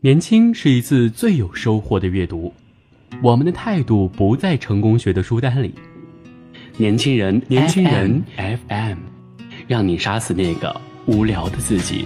年轻是一次最有收获的阅读，我们的态度不在成功学的书单里。年轻人，年轻人 FM，让你杀死那个无聊的自己。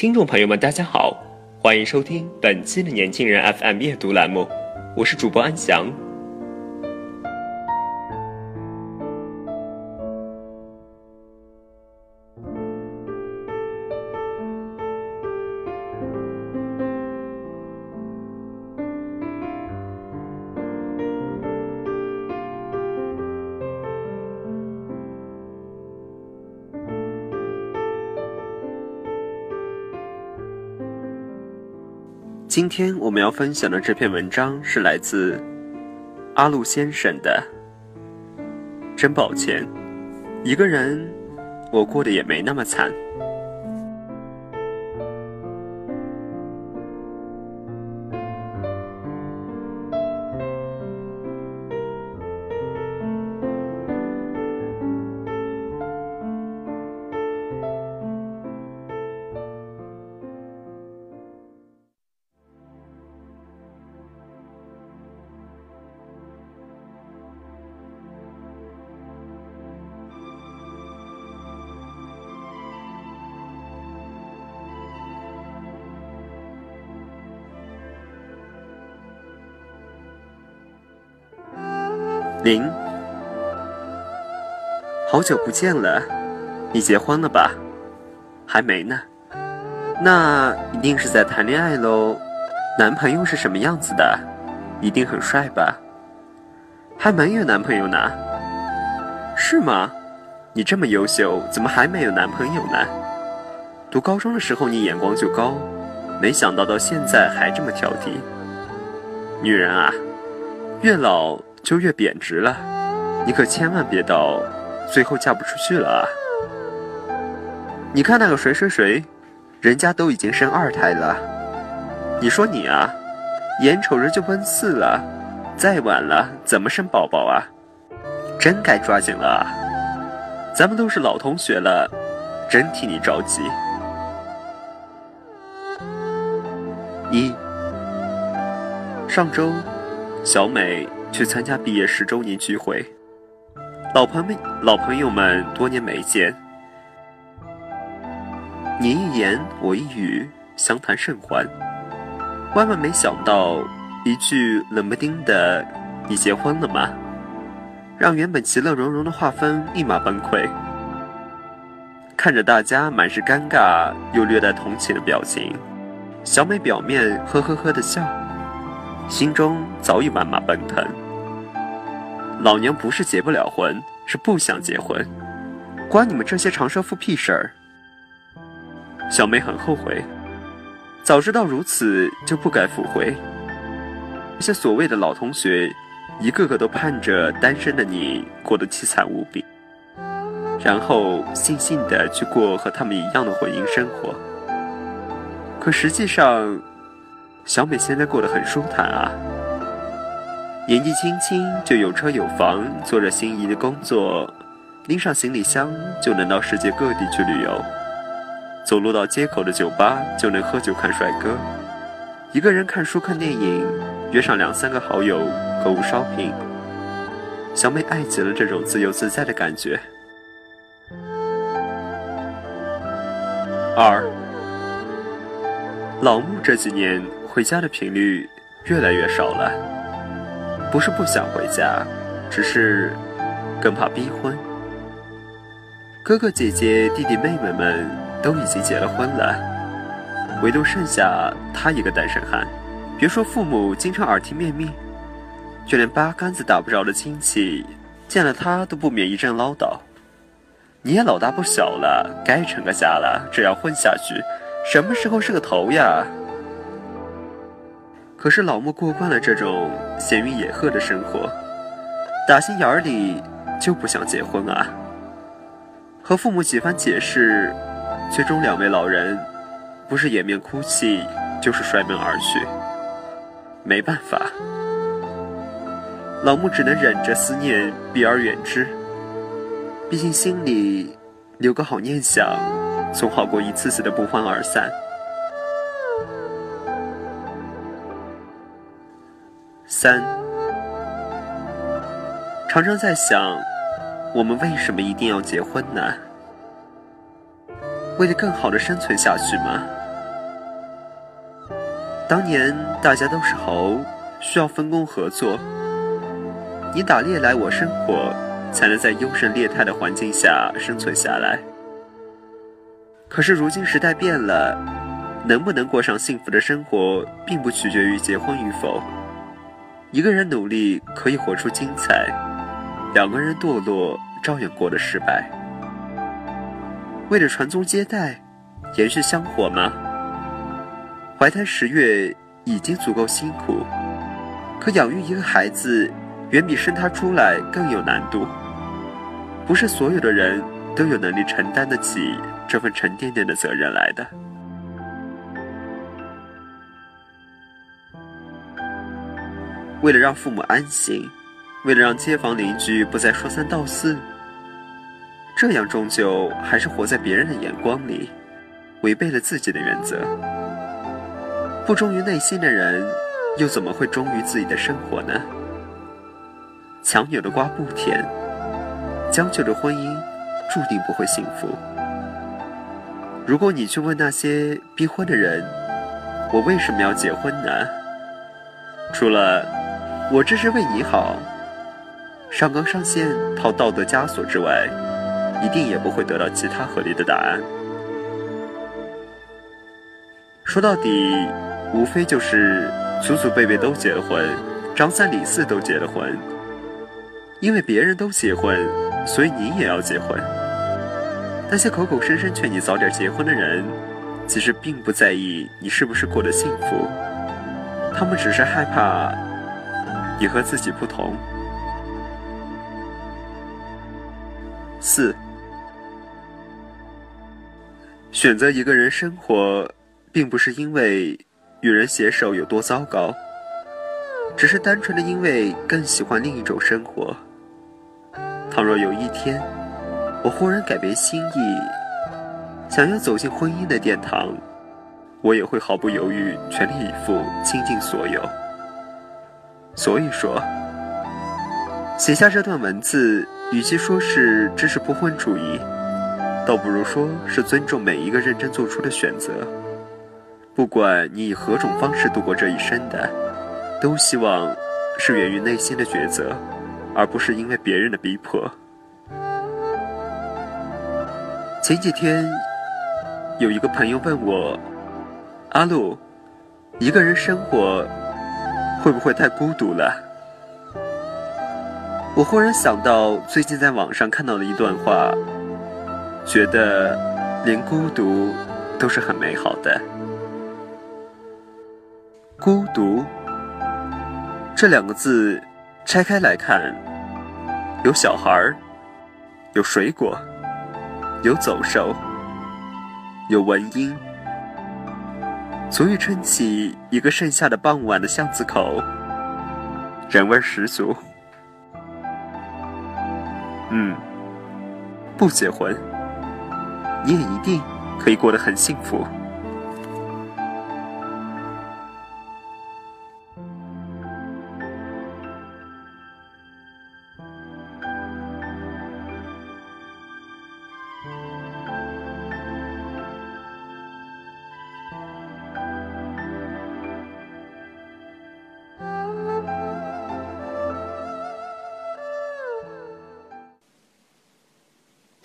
听众朋友们，大家好，欢迎收听本期的年轻人 FM 阅读栏目，我是主播安翔。今天我们要分享的这篇文章是来自阿路先生的。真抱歉，一个人，我过得也没那么惨。林，好久不见了，你结婚了吧？还没呢，那一定是在谈恋爱喽。男朋友是什么样子的？一定很帅吧？还没有男朋友呢？是吗？你这么优秀，怎么还没有男朋友呢？读高中的时候你眼光就高，没想到到现在还这么挑剔。女人啊，越老。就越贬值了，你可千万别到最后嫁不出去了啊！你看那个谁谁谁，人家都已经生二胎了，你说你啊，眼瞅着就奔四了，再晚了怎么生宝宝啊？真该抓紧了啊！咱们都是老同学了，真替你着急。一，上周，小美。去参加毕业十周年聚会，老朋们、老朋友们多年没见，你一言我一语，相谈甚欢。万万没想到，一句冷不丁的“你结婚了吗”，让原本其乐融融的画风立马崩溃。看着大家满是尴尬又略带同情的表情，小美表面呵呵呵的笑。心中早已万马奔腾。老娘不是结不了婚，是不想结婚，关你们这些长舌妇屁事儿。小梅很后悔，早知道如此就不该复婚。那些所谓的老同学，一个个都盼着单身的你过得凄惨无比，然后悻悻的去过和他们一样的婚姻生活。可实际上，小美现在过得很舒坦啊，年纪轻轻就有车有房，做着心仪的工作，拎上行李箱就能到世界各地去旅游，走路到街口的酒吧就能喝酒看帅哥，一个人看书看电影，约上两三个好友购物 shopping，小美爱极了这种自由自在的感觉。二，老穆这几年。回家的频率越来越少了，不是不想回家，只是更怕逼婚。哥哥姐姐、弟弟妹妹们都已经结了婚了，唯独剩下他一个单身汉。别说父母经常耳提面命，就连八竿子打不着的亲戚见了他都不免一阵唠叨：“你也老大不小了，该成个家了，这样混下去，什么时候是个头呀？可是老穆过惯了这种闲云野鹤的生活，打心眼里就不想结婚啊。和父母几番解释，最终两位老人不是掩面哭泣，就是摔门而去。没办法，老穆只能忍着思念，避而远之。毕竟心里留个好念想，总好过一次次的不欢而散。三，常常在想。我们为什么一定要结婚呢？为了更好的生存下去吗？当年大家都是猴，需要分工合作，你打猎来，我生火，才能在优胜劣汰的环境下生存下来。可是如今时代变了，能不能过上幸福的生活，并不取决于结婚与否。一个人努力可以活出精彩。两个人堕落，照样过得失败。为了传宗接代，延续香火吗？怀胎十月已经足够辛苦，可养育一个孩子，远比生他出来更有难度。不是所有的人都有能力承担得起这份沉甸甸的责任来的。为了让父母安心。为了让街坊邻居不再说三道四，这样终究还是活在别人的眼光里，违背了自己的原则。不忠于内心的人，又怎么会忠于自己的生活呢？强扭的瓜不甜，将就的婚姻注定不会幸福。如果你去问那些逼婚的人，我为什么要结婚呢？除了我这是为你好。上纲上线套道德枷锁之外，一定也不会得到其他合理的答案。说到底，无非就是祖祖辈辈都结了婚，张三李四都结了婚。因为别人都结婚，所以你也要结婚。那些口口声声劝你早点结婚的人，其实并不在意你是不是过得幸福，他们只是害怕你和自己不同。四，选择一个人生活，并不是因为与人携手有多糟糕，只是单纯的因为更喜欢另一种生活。倘若有一天，我忽然改变心意，想要走进婚姻的殿堂，我也会毫不犹豫、全力以赴、倾尽所有。所以说，写下这段文字。与其说是支持不婚主义，倒不如说是尊重每一个认真做出的选择。不管你以何种方式度过这一生的，都希望是源于内心的抉择，而不是因为别人的逼迫。前几天，有一个朋友问我：“阿路，一个人生活会不会太孤独了？”我忽然想到，最近在网上看到的一段话，觉得连孤独都是很美好的。孤独这两个字拆开来看，有小孩，有水果，有走兽，有文音，足以撑起一个盛夏的傍晚的巷子口，人味十足。嗯，不结婚，你也一定可以过得很幸福。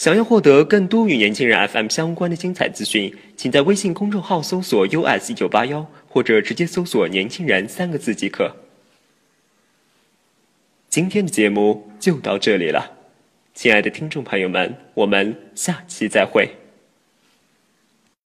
想要获得更多与年轻人 FM 相关的精彩资讯，请在微信公众号搜索 “us 一九八幺”或者直接搜索“年轻人”三个字即可。今天的节目就到这里了，亲爱的听众朋友们，我们下期再会。